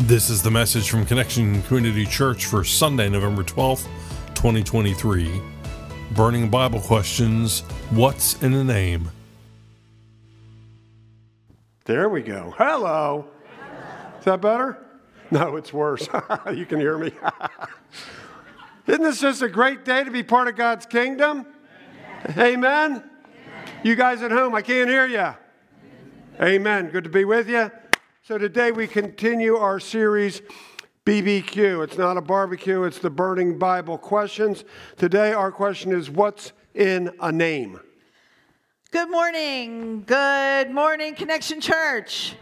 This is the message from Connection Community Church for Sunday, November 12th, 2023. Burning Bible questions What's in a name? There we go. Hello. Is that better? No, it's worse. you can hear me. Isn't this just a great day to be part of God's kingdom? Amen. You guys at home, I can't hear you. Amen. Good to be with you. So today we continue our series BBQ. It's not a barbecue, it's the Burning Bible questions. Today our question is what's in a name? Good morning. Good morning, Connection Church.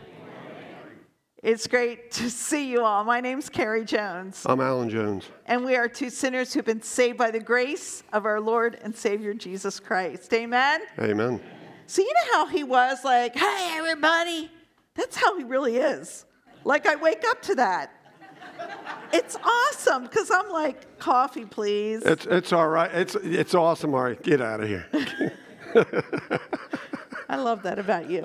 It's great to see you all. My name's Carrie Jones, I'm Alan Jones. and we are two sinners who've been saved by the grace of our Lord and Savior Jesus Christ. Amen. Amen. So, you know how he was like, hey, everybody? That's how he really is. Like, I wake up to that. It's awesome because I'm like, coffee, please. It's, it's all right. It's, it's awesome. All right, get out of here. I love that about you.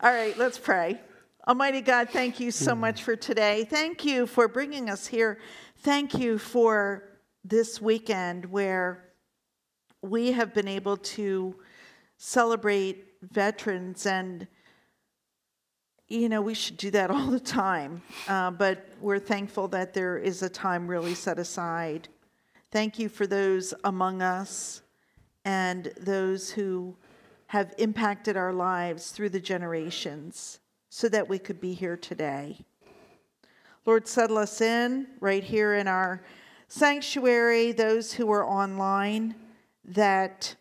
All right, let's pray. Almighty God, thank you so much for today. Thank you for bringing us here. Thank you for this weekend where we have been able to celebrate veterans and you know we should do that all the time uh, but we're thankful that there is a time really set aside thank you for those among us and those who have impacted our lives through the generations so that we could be here today. Lord, settle us in right here in our sanctuary, those who are online, that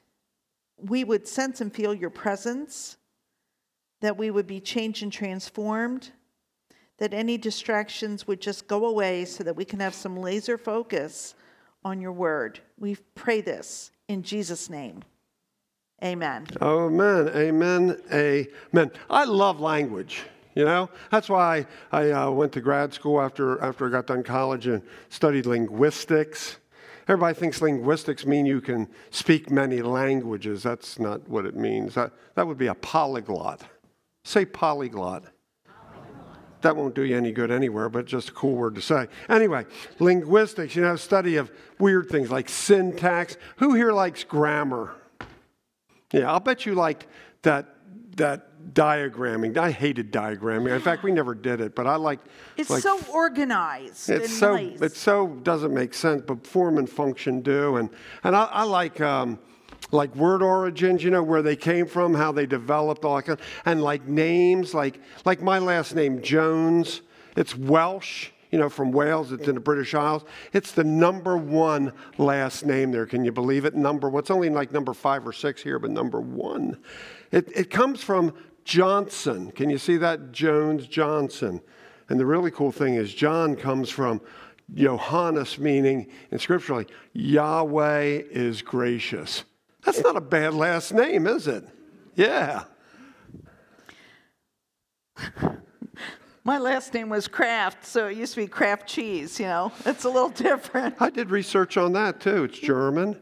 we would sense and feel your presence, that we would be changed and transformed, that any distractions would just go away so that we can have some laser focus on your word. We pray this in Jesus' name. Amen. Amen. Amen. Amen. I love language. You know, that's why I, uh, went to grad school after, after I got done college and studied linguistics. Everybody thinks linguistics mean you can speak many languages. That's not what it means. That, that would be a polyglot. Say polyglot. That won't do you any good anywhere, but just a cool word to say. Anyway, linguistics, you know, study of weird things like syntax. Who here likes grammar? Yeah, I'll bet you liked that that diagramming. I hated diagramming. In fact, we never did it, but I liked. It's like, so organized It's so nice. it so doesn't make sense, but form and function do, and and I, I like. Um, like word origins, you know, where they came from, how they developed, all that kind and like names, like like my last name Jones. It's Welsh, you know, from Wales. It's in the British Isles. It's the number one last name there. Can you believe it? Number one. It's only like number five or six here, but number one. It, it comes from Johnson. Can you see that? Jones Johnson. And the really cool thing is, John comes from Johannes, meaning in scripturally, Yahweh is gracious. That's not a bad last name, is it? Yeah. My last name was Kraft, so it used to be Kraft cheese, you know. It's a little different. I did research on that too. It's German.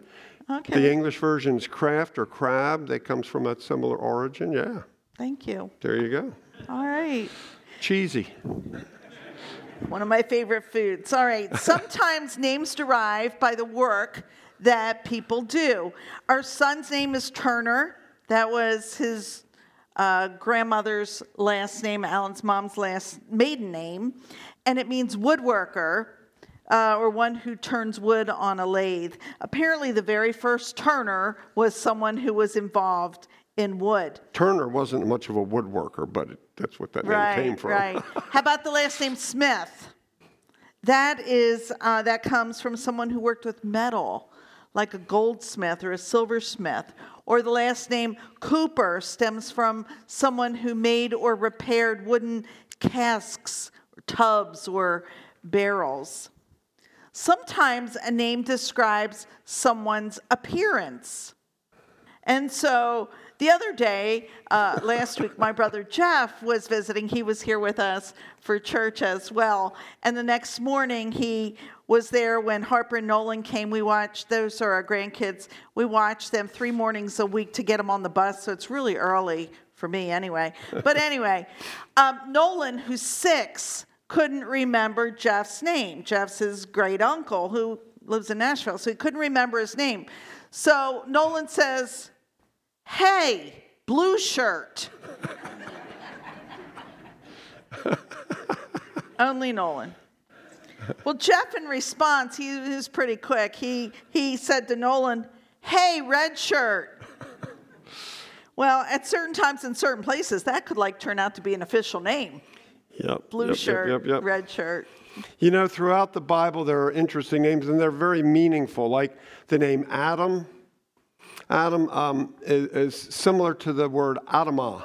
Okay. The English version is Kraft or Crab. That comes from a similar origin. Yeah. Thank you. There you go. All right. Cheesy. One of my favorite foods. All right. Sometimes names derive by the work that people do. Our son's name is Turner. That was his uh, grandmother's last name, Alan's mom's last maiden name, and it means woodworker. Uh, or one who turns wood on a lathe. Apparently, the very first turner was someone who was involved in wood. Turner wasn't much of a woodworker, but it, that's what that Right, name came from. right. How about the last name Smith? That is uh, that comes from someone who worked with metal, like a goldsmith or a silversmith. Or the last name Cooper stems from someone who made or repaired wooden casks, or tubs, or barrels. Sometimes a name describes someone's appearance. And so the other day, uh, last week, my brother Jeff was visiting. He was here with us for church as well. And the next morning, he was there when Harper and Nolan came. We watched, those are our grandkids. We watched them three mornings a week to get them on the bus. So it's really early for me anyway. But anyway, um, Nolan, who's six, couldn't remember Jeff's name. Jeff's his great uncle who lives in Nashville, so he couldn't remember his name. So Nolan says, Hey, blue shirt. Only Nolan. Well, Jeff, in response, he was pretty quick. He, he said to Nolan, Hey, red shirt. well, at certain times in certain places, that could like turn out to be an official name. Yep. Blue yep, shirt, Yep, yep, red shirt. You know, throughout the Bible, there are interesting names, and they're very meaningful. Like the name Adam. Adam um, is, is similar to the word Adamah,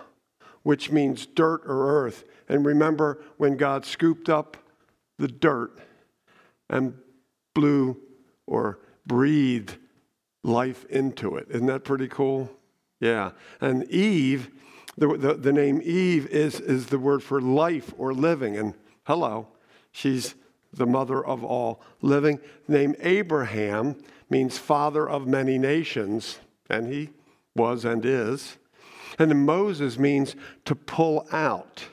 which means dirt or earth. And remember when God scooped up the dirt and blew or breathed life into it. Isn't that pretty cool? Yeah. And Eve, the, the, the name Eve is, is the word for life or living. And hello, she's the mother of all living. The name Abraham means father of many nations, and he was and is. And Moses means to pull out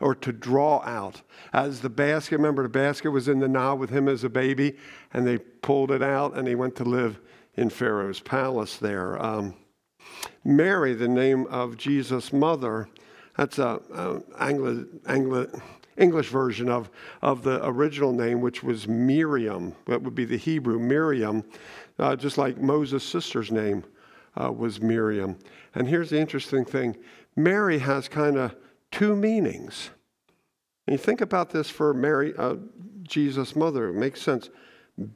or to draw out. As the basket, remember the basket was in the Nile with him as a baby, and they pulled it out, and he went to live in Pharaoh's palace there. Um, Mary, the name of Jesus' mother, that's a, a Anglo, Anglo, English version of, of the original name, which was Miriam. That would be the Hebrew Miriam, uh, just like Moses' sister's name uh, was Miriam. And here's the interesting thing Mary has kind of two meanings. And you think about this for Mary, uh, Jesus' mother, it makes sense.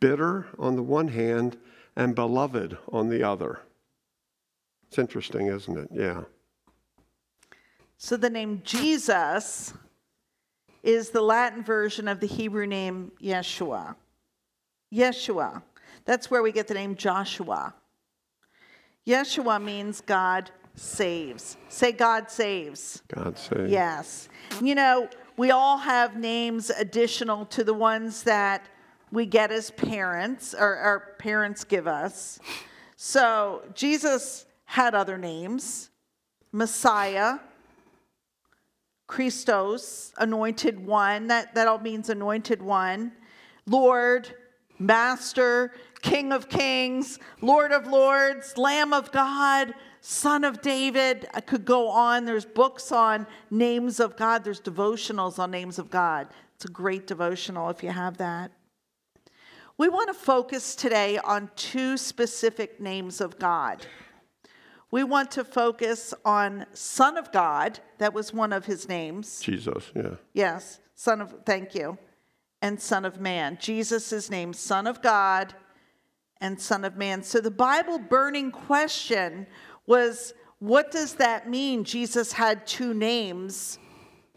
Bitter on the one hand and beloved on the other. It's interesting, isn't it? Yeah. So the name Jesus is the Latin version of the Hebrew name Yeshua. Yeshua. That's where we get the name Joshua. Yeshua means God saves. Say, God saves. God save. Yes. You know, we all have names additional to the ones that we get as parents or our parents give us. So Jesus had other names Messiah, Christos, anointed one. That, that all means anointed one. Lord, Master, King of Kings, Lord of Lords, Lamb of God, Son of David. I could go on. There's books on names of God, there's devotionals on names of God. It's a great devotional if you have that. We want to focus today on two specific names of God. We want to focus on Son of God, that was one of his names. Jesus, yeah. Yes, Son of, thank you, and Son of Man. Jesus is named Son of God and Son of Man. So the Bible burning question was what does that mean? Jesus had two names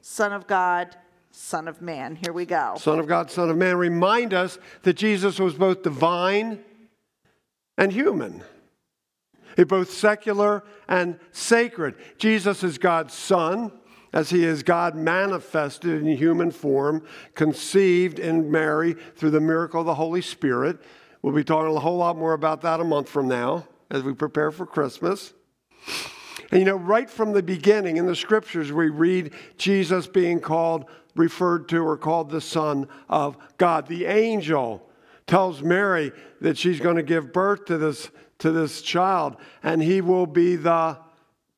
Son of God, Son of Man. Here we go. Son of God, Son of Man, remind us that Jesus was both divine and human. He's both secular and sacred. Jesus is God's Son, as he is God manifested in human form, conceived in Mary through the miracle of the Holy Spirit. We'll be talking a whole lot more about that a month from now as we prepare for Christmas. And you know, right from the beginning in the scriptures, we read Jesus being called, referred to, or called the Son of God. The angel tells Mary that she's going to give birth to this, to this child, and he will be the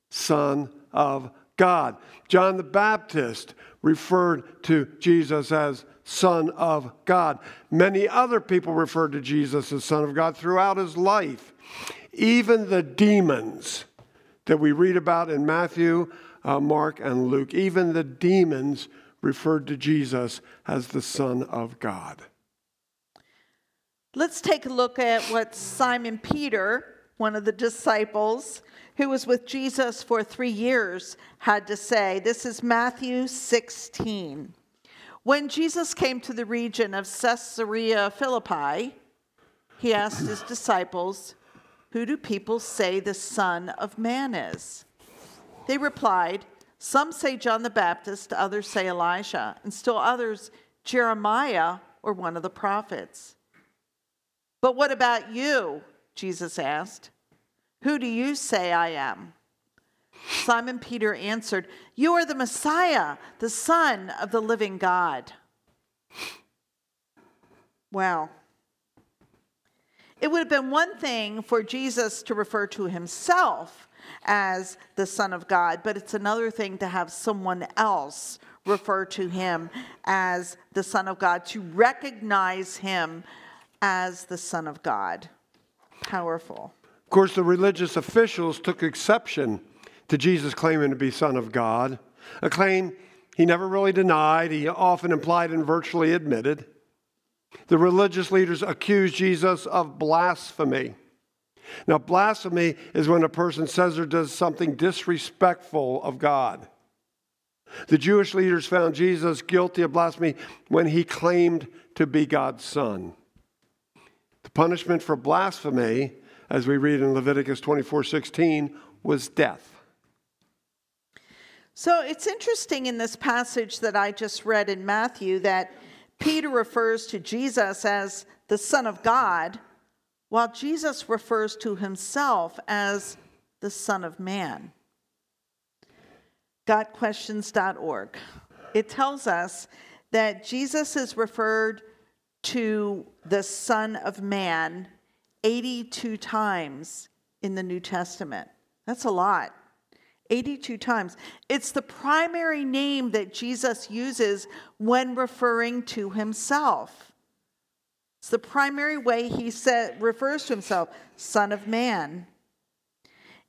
Son of God. John the Baptist referred to Jesus as Son of God. Many other people referred to Jesus as Son of God throughout his life. Even the demons that we read about in Matthew, uh, Mark, and Luke, even the demons referred to Jesus as the Son of God. Let's take a look at what Simon Peter, one of the disciples who was with Jesus for three years, had to say. This is Matthew 16. When Jesus came to the region of Caesarea Philippi, he asked his disciples, Who do people say the Son of Man is? They replied, Some say John the Baptist, others say Elijah, and still others, Jeremiah or one of the prophets. But what about you? Jesus asked. Who do you say I am? Simon Peter answered, You are the Messiah, the Son of the living God. Wow. It would have been one thing for Jesus to refer to himself as the Son of God, but it's another thing to have someone else refer to him as the Son of God, to recognize him as the Son of God. Powerful. Of course, the religious officials took exception to Jesus claiming to be Son of God, a claim he never really denied, he often implied and virtually admitted. The religious leaders accused Jesus of blasphemy. Now, blasphemy is when a person says or does something disrespectful of God. The Jewish leaders found Jesus guilty of blasphemy when he claimed to be God's son. The punishment for blasphemy, as we read in Leviticus 24 16, was death. So it's interesting in this passage that I just read in Matthew that Peter refers to Jesus as the Son of God, while Jesus refers to himself as the Son of Man. GotQuestions.org. It tells us that Jesus is referred to the Son of Man 82 times in the New Testament. That's a lot. 82 times. It's the primary name that Jesus uses when referring to himself. It's the primary way he said, refers to himself, Son of Man.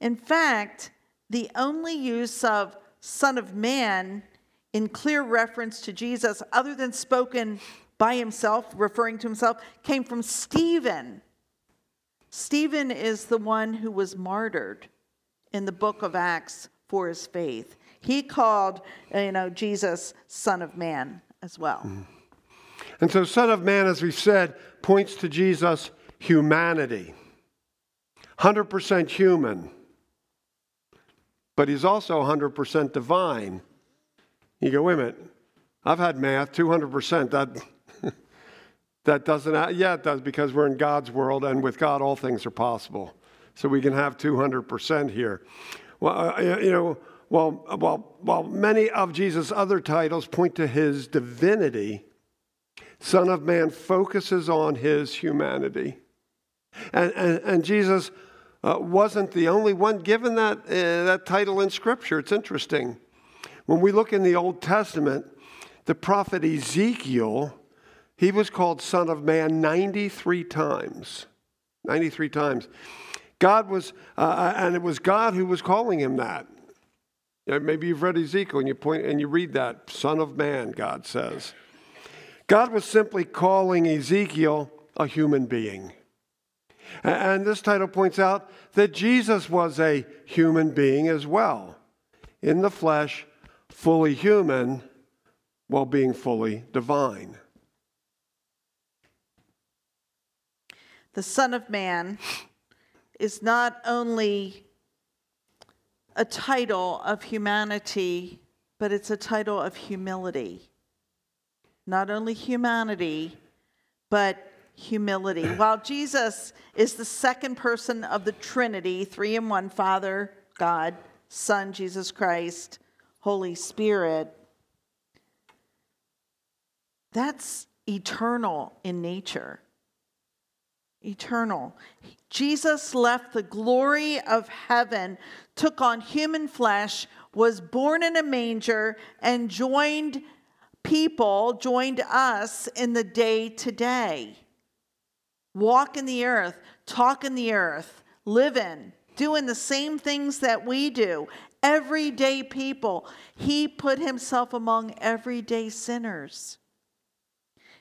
In fact, the only use of Son of Man in clear reference to Jesus, other than spoken by himself, referring to himself, came from Stephen. Stephen is the one who was martyred in the book of Acts for his faith. He called, uh, you know, Jesus Son of Man as well. And so, Son of Man, as we've said, points to Jesus' humanity 100% human, but he's also 100% divine. You go, wait a minute, I've had math, 200%. That, that doesn't, yeah, it does because we're in God's world, and with God, all things are possible. So we can have 200% here. Well, uh, you know, while, while, while many of Jesus' other titles point to his divinity, Son of Man focuses on his humanity. And, and, and Jesus uh, wasn't the only one given that, uh, that title in Scripture. It's interesting. When we look in the Old Testament, the prophet Ezekiel, he was called Son of Man 93 times. 93 times. God was, uh, uh, and it was God who was calling him that. Maybe you've read Ezekiel and you point and you read that, Son of Man, God says. God was simply calling Ezekiel a human being. And this title points out that Jesus was a human being as well, in the flesh, fully human, while being fully divine. The Son of Man is not only a title of humanity, but it's a title of humility. Not only humanity, but humility. While Jesus is the second person of the Trinity, three in one Father, God, Son, Jesus Christ, Holy Spirit, that's eternal in nature. Eternal. Jesus left the glory of heaven, took on human flesh, was born in a manger, and joined people, joined us in the day to day walk in the earth, talk in the earth, live in, doing the same things that we do. Everyday people. He put himself among everyday sinners.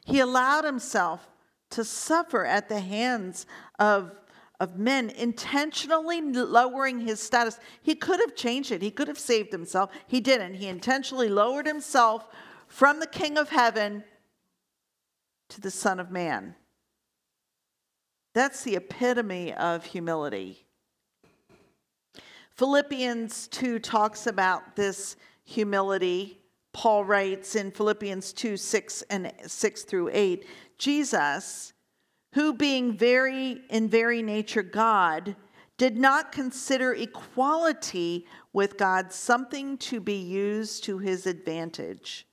He allowed himself to suffer at the hands of, of men, intentionally lowering his status. He could have changed it, he could have saved himself. He didn't. He intentionally lowered himself from the King of Heaven to the Son of Man. That's the epitome of humility. Philippians 2 talks about this humility. Paul writes in Philippians 2 6 and 6 through 8 Jesus, who being very in very nature God, did not consider equality with God something to be used to his advantage.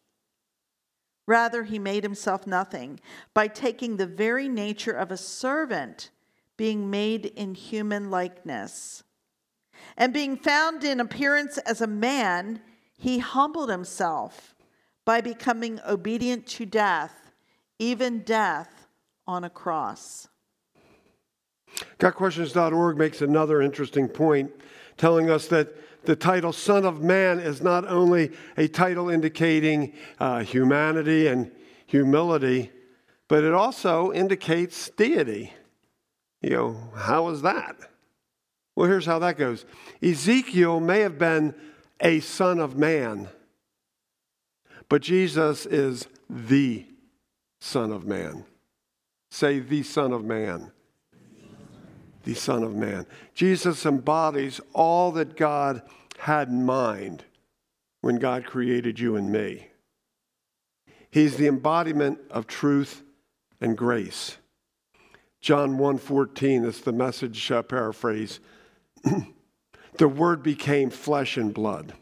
Rather, he made himself nothing by taking the very nature of a servant, being made in human likeness. And being found in appearance as a man, he humbled himself by becoming obedient to death, even death on a cross. GotQuestions.org makes another interesting point, telling us that the title Son of Man is not only a title indicating uh, humanity and humility, but it also indicates deity. You know, how is that? Well, here's how that goes Ezekiel may have been a son of man, but Jesus is the Son of Man. Say, the Son of Man the Son of Man. Jesus embodies all that God had in mind when God created you and me. He's the embodiment of truth and grace. John 1:14 is the message uh, paraphrase. the word became flesh and blood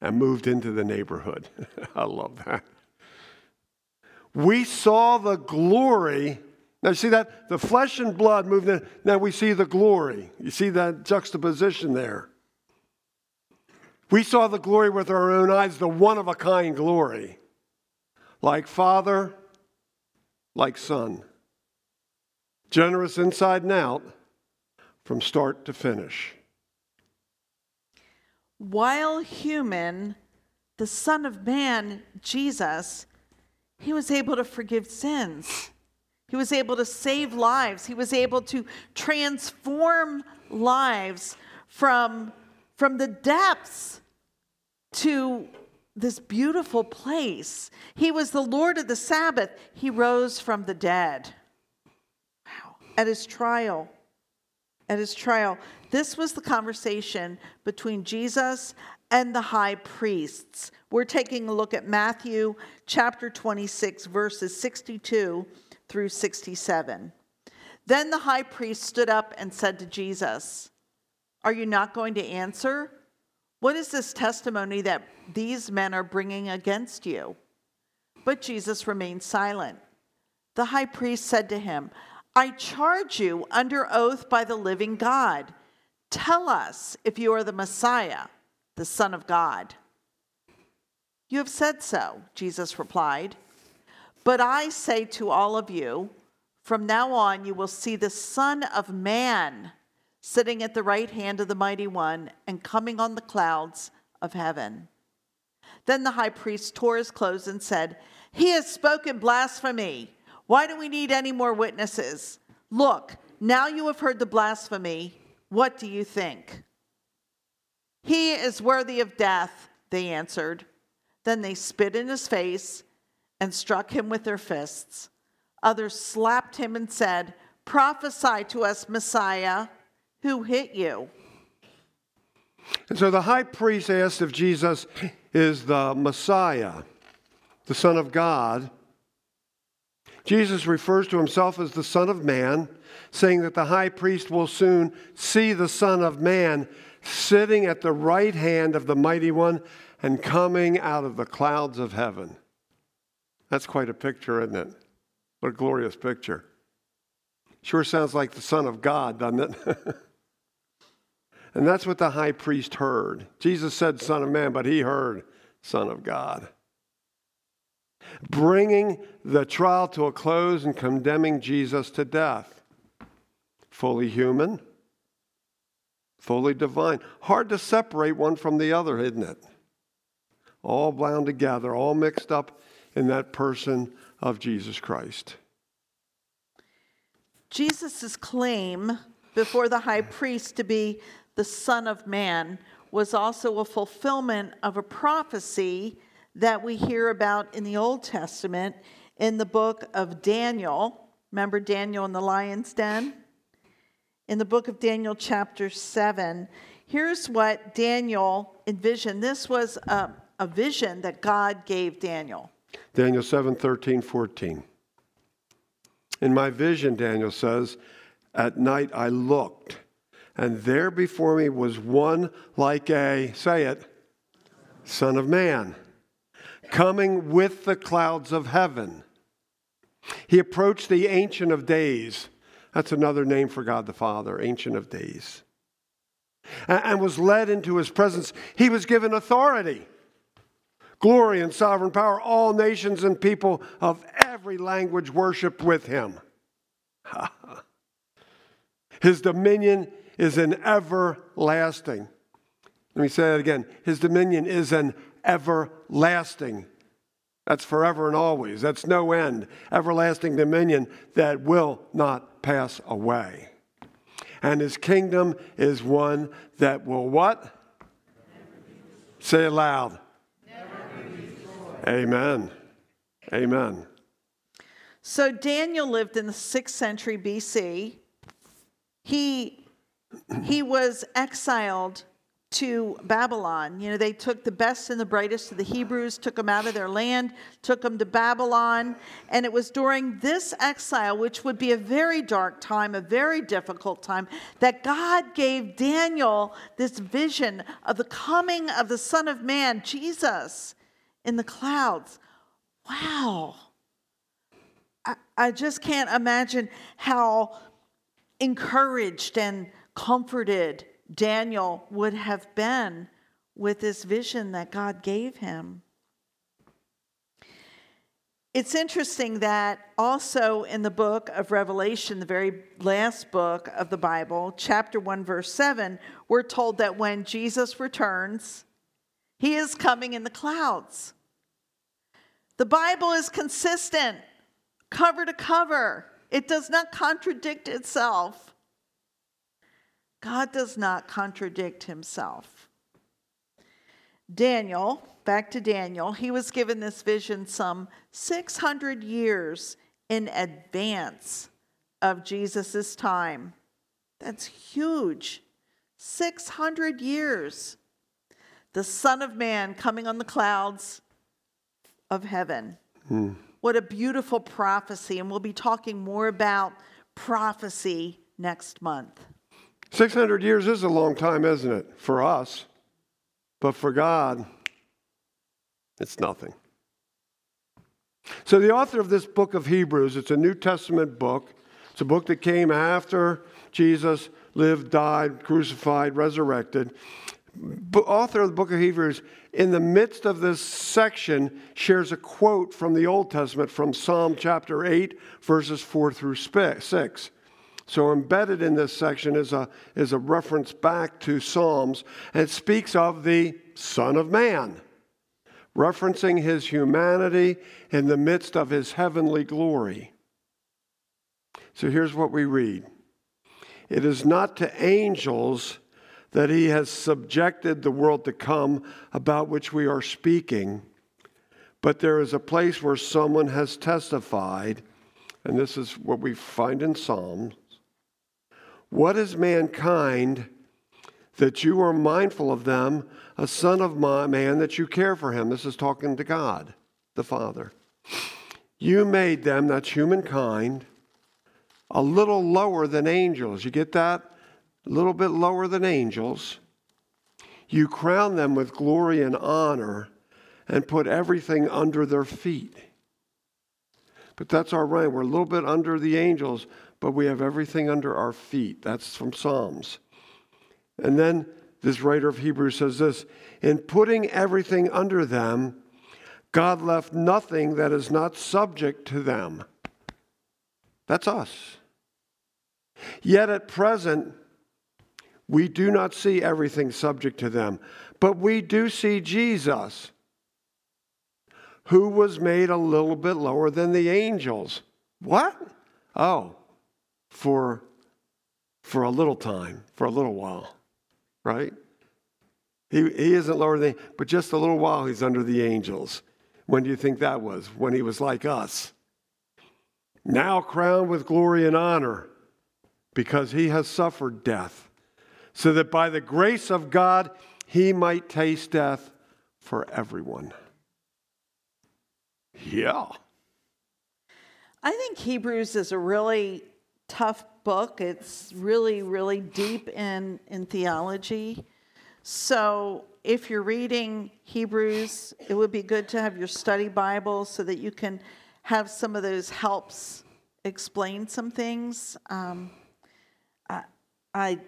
and moved into the neighborhood. I love that. We saw the glory now, you see that? The flesh and blood moved in. Now we see the glory. You see that juxtaposition there. We saw the glory with our own eyes, the one of a kind glory. Like Father, like Son. Generous inside and out, from start to finish. While human, the Son of Man, Jesus, he was able to forgive sins. He was able to save lives. He was able to transform lives from, from the depths to this beautiful place. He was the Lord of the Sabbath. He rose from the dead. Wow. At his trial, at his trial, this was the conversation between Jesus and the high priests. We're taking a look at Matthew chapter 26, verses 62 through 67. Then the high priest stood up and said to Jesus, Are you not going to answer? What is this testimony that these men are bringing against you? But Jesus remained silent. The high priest said to him, I charge you under oath by the living God. Tell us if you are the Messiah, the Son of God. You have said so, Jesus replied. But I say to all of you, from now on you will see the Son of Man sitting at the right hand of the Mighty One and coming on the clouds of heaven. Then the high priest tore his clothes and said, He has spoken blasphemy. Why do we need any more witnesses? Look, now you have heard the blasphemy. What do you think? He is worthy of death, they answered. Then they spit in his face and struck him with their fists. Others slapped him and said, Prophesy to us, Messiah, who hit you? And so the high priest asked if Jesus is the Messiah, the Son of God. Jesus refers to himself as the Son of Man, saying that the high priest will soon see the Son of Man sitting at the right hand of the Mighty One and coming out of the clouds of heaven. That's quite a picture, isn't it? What a glorious picture. Sure sounds like the Son of God, doesn't it? and that's what the high priest heard. Jesus said Son of Man, but he heard Son of God. Bringing the trial to a close and condemning Jesus to death. Fully human, fully divine. Hard to separate one from the other, isn't it? All bound together, all mixed up in that person of Jesus Christ. Jesus' claim before the high priest to be the Son of Man was also a fulfillment of a prophecy that we hear about in the Old Testament in the book of Daniel. Remember Daniel in the lion's den? In the book of Daniel, chapter 7, here's what Daniel envisioned. This was a, a vision that God gave Daniel. Daniel 7 13, 14. In my vision, Daniel says, at night I looked, and there before me was one like a, say it, Son of Man, coming with the clouds of heaven. He approached the Ancient of Days. That's another name for God the Father, Ancient of Days. And was led into his presence. He was given authority, glory, and sovereign power. All nations and people of every language worship with him. his dominion is an everlasting. Let me say that again. His dominion is an everlasting. That's forever and always. That's no end. Everlasting dominion that will not pass away. And his kingdom is one that will what? Say it loud. Amen. Amen. So Daniel lived in the 6th century BC. He he was exiled to Babylon. You know, they took the best and the brightest of the Hebrews, took them out of their land, took them to Babylon. And it was during this exile, which would be a very dark time, a very difficult time, that God gave Daniel this vision of the coming of the Son of Man, Jesus, in the clouds. Wow. I, just can't imagine how encouraged and comforted Daniel would have been with this vision that God gave him. It's interesting that also in the book of Revelation, the very last book of the Bible, chapter 1, verse 7, we're told that when Jesus returns, he is coming in the clouds. The Bible is consistent, cover to cover, it does not contradict itself. God does not contradict himself. Daniel, back to Daniel, he was given this vision some 600 years in advance of Jesus' time. That's huge. 600 years. The Son of Man coming on the clouds of heaven. Hmm. What a beautiful prophecy. And we'll be talking more about prophecy next month. 600 years is a long time, isn't it? For us. But for God, it's nothing. So, the author of this book of Hebrews, it's a New Testament book. It's a book that came after Jesus lived, died, crucified, resurrected. Author of the book of Hebrews, in the midst of this section, shares a quote from the Old Testament from Psalm chapter 8, verses 4 through 6. So, embedded in this section is a, is a reference back to Psalms, and it speaks of the Son of Man, referencing his humanity in the midst of his heavenly glory. So, here's what we read It is not to angels that he has subjected the world to come about which we are speaking, but there is a place where someone has testified, and this is what we find in Psalms what is mankind that you are mindful of them, a son of man that you care for him? This is talking to God, the Father. You made them, that's humankind, a little lower than angels. You get that? A little bit lower than angels. You crown them with glory and honor and put everything under their feet. But that's our right. We're a little bit under the angels, but we have everything under our feet. That's from Psalms. And then this writer of Hebrews says this In putting everything under them, God left nothing that is not subject to them. That's us. Yet at present, we do not see everything subject to them, but we do see Jesus, who was made a little bit lower than the angels. What? Oh, for, for a little time, for a little while, right? He, he isn't lower than, but just a little while he's under the angels. When do you think that was? When he was like us. Now crowned with glory and honor because he has suffered death, so that by the grace of God he might taste death for everyone. Yeah. I think Hebrews is a really tough book. It's really, really deep in, in theology. So if you're reading Hebrews, it would be good to have your study Bible so that you can have some of those helps explain some things. Um, I, I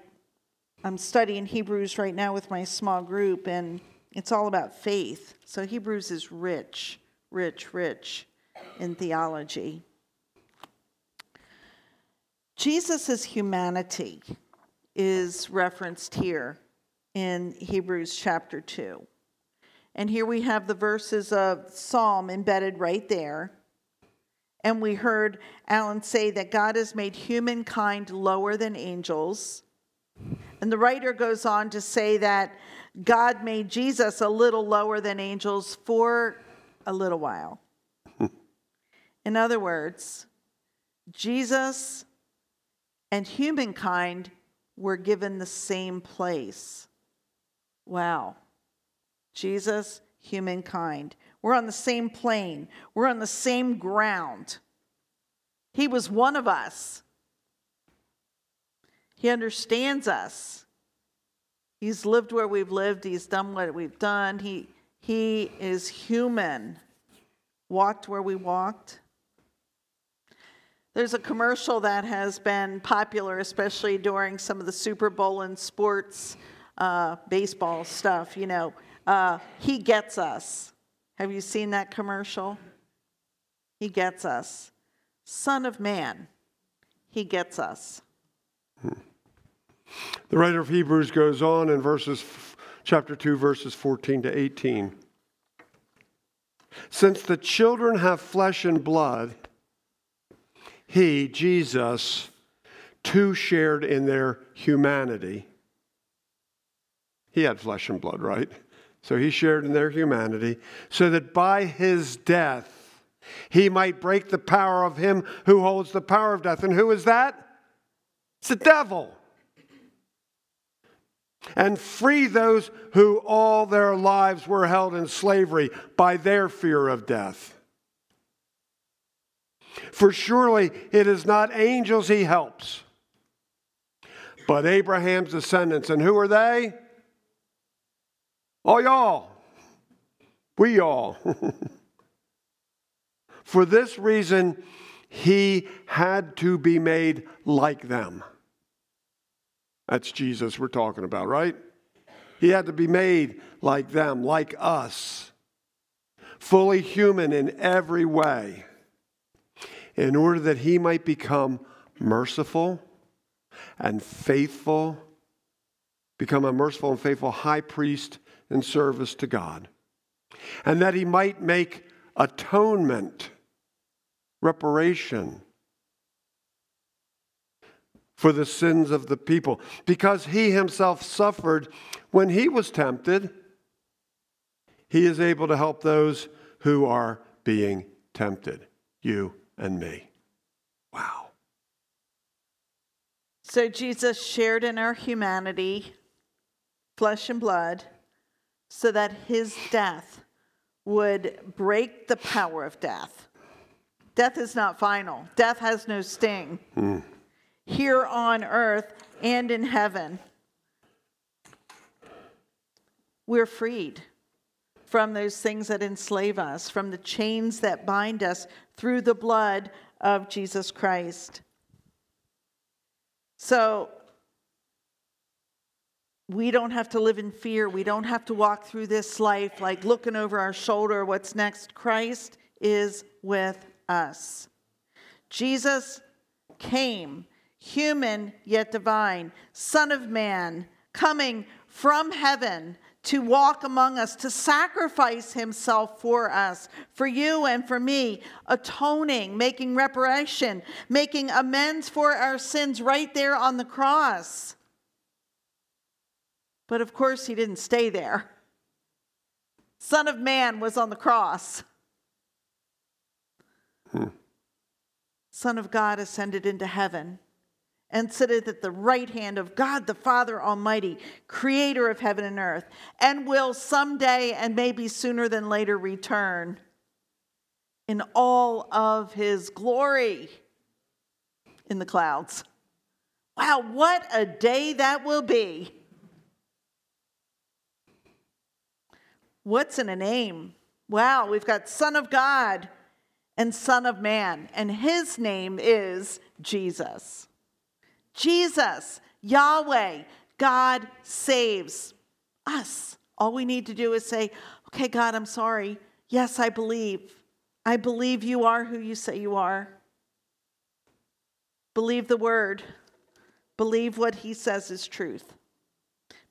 I'm studying Hebrews right now with my small group, and it's all about faith. So Hebrews is rich, rich, rich in theology. Jesus' humanity is referenced here in Hebrews chapter 2. And here we have the verses of Psalm embedded right there. And we heard Alan say that God has made humankind lower than angels. And the writer goes on to say that God made Jesus a little lower than angels for a little while. In other words, Jesus and humankind were given the same place. Wow. Jesus, humankind. We're on the same plane, we're on the same ground. He was one of us. He understands us. He's lived where we've lived, he's done what we've done. He, he is human, walked where we walked. There's a commercial that has been popular, especially during some of the Super Bowl and sports uh, baseball stuff. You know, uh, he gets us. Have you seen that commercial? He gets us. Son of Man, he gets us. The writer of Hebrews goes on in verses chapter 2 verses 14 to 18. Since the children have flesh and blood, he, Jesus, too shared in their humanity. He had flesh and blood, right? So he shared in their humanity, so that by his death he might break the power of him who holds the power of death. And who is that? It's the devil. And free those who all their lives were held in slavery by their fear of death. For surely it is not angels he helps, but Abraham's descendants. And who are they? All y'all. We all. For this reason, he had to be made like them. That's Jesus we're talking about, right? He had to be made like them, like us, fully human in every way in order that he might become merciful and faithful, become a merciful and faithful high priest in service to God, and that he might make atonement, reparation for the sins of the people, because he himself suffered when he was tempted. He is able to help those who are being tempted, you and me. Wow. So Jesus shared in our humanity, flesh and blood, so that his death would break the power of death. Death is not final, death has no sting. Mm. Here on earth and in heaven, we're freed from those things that enslave us, from the chains that bind us through the blood of Jesus Christ. So, we don't have to live in fear. We don't have to walk through this life like looking over our shoulder, what's next. Christ is with us. Jesus came, human yet divine, Son of Man, coming from heaven to walk among us, to sacrifice himself for us, for you and for me, atoning, making reparation, making amends for our sins right there on the cross. But of course, he didn't stay there. Son of Man was on the cross. Hmm. Son of God ascended into heaven and sitteth at the right hand of God the Father Almighty, creator of heaven and earth, and will someday and maybe sooner than later return in all of his glory in the clouds. Wow, what a day that will be! What's in a name? Wow, we've got Son of God and Son of Man, and his name is Jesus. Jesus, Yahweh, God saves us. All we need to do is say, Okay, God, I'm sorry. Yes, I believe. I believe you are who you say you are. Believe the word. Believe what he says is truth.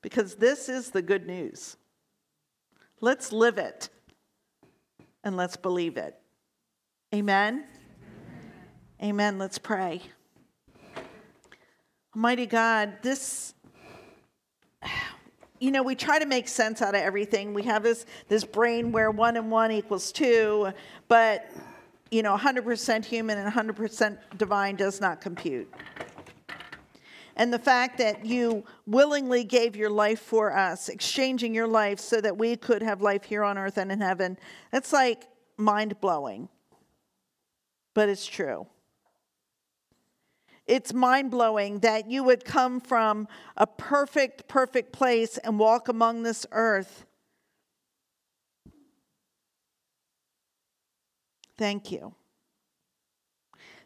Because this is the good news. Let's live it and let's believe it. Amen. Amen. Let's pray. Almighty God, this you know, we try to make sense out of everything. We have this this brain where one and one equals two, but you know, 100% human and 100% divine does not compute. And the fact that you willingly gave your life for us, exchanging your life so that we could have life here on earth and in heaven, that's like mind blowing. But it's true. It's mind blowing that you would come from a perfect, perfect place and walk among this earth. Thank you.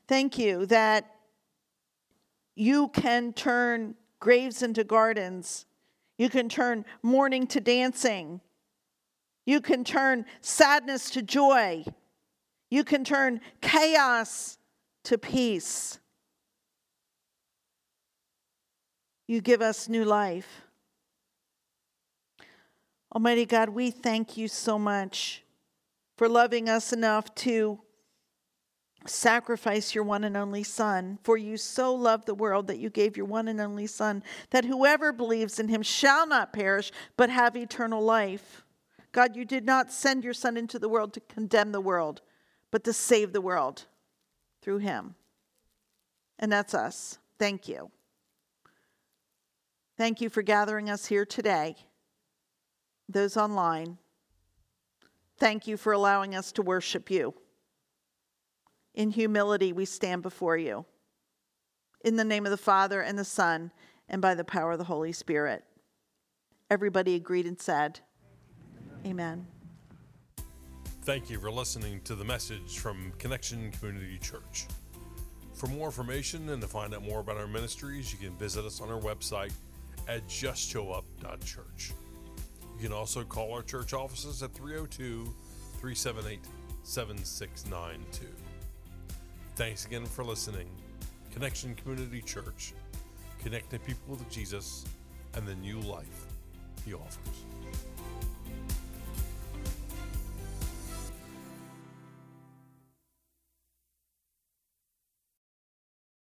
Thank you that you can turn graves into gardens. You can turn mourning to dancing. You can turn sadness to joy. You can turn chaos to peace. You give us new life. Almighty God, we thank you so much for loving us enough to sacrifice your one and only Son. For you so loved the world that you gave your one and only Son, that whoever believes in him shall not perish, but have eternal life. God, you did not send your Son into the world to condemn the world, but to save the world through him. And that's us. Thank you. Thank you for gathering us here today, those online. Thank you for allowing us to worship you. In humility, we stand before you. In the name of the Father, and the Son, and by the power of the Holy Spirit. Everybody agreed and said, Amen. Thank you for listening to the message from Connection Community Church. For more information and to find out more about our ministries, you can visit us on our website at justshowup.church. You can also call our church offices at 302 378 7692. Thanks again for listening. Connection Community Church, connecting people with Jesus and the new life he offers.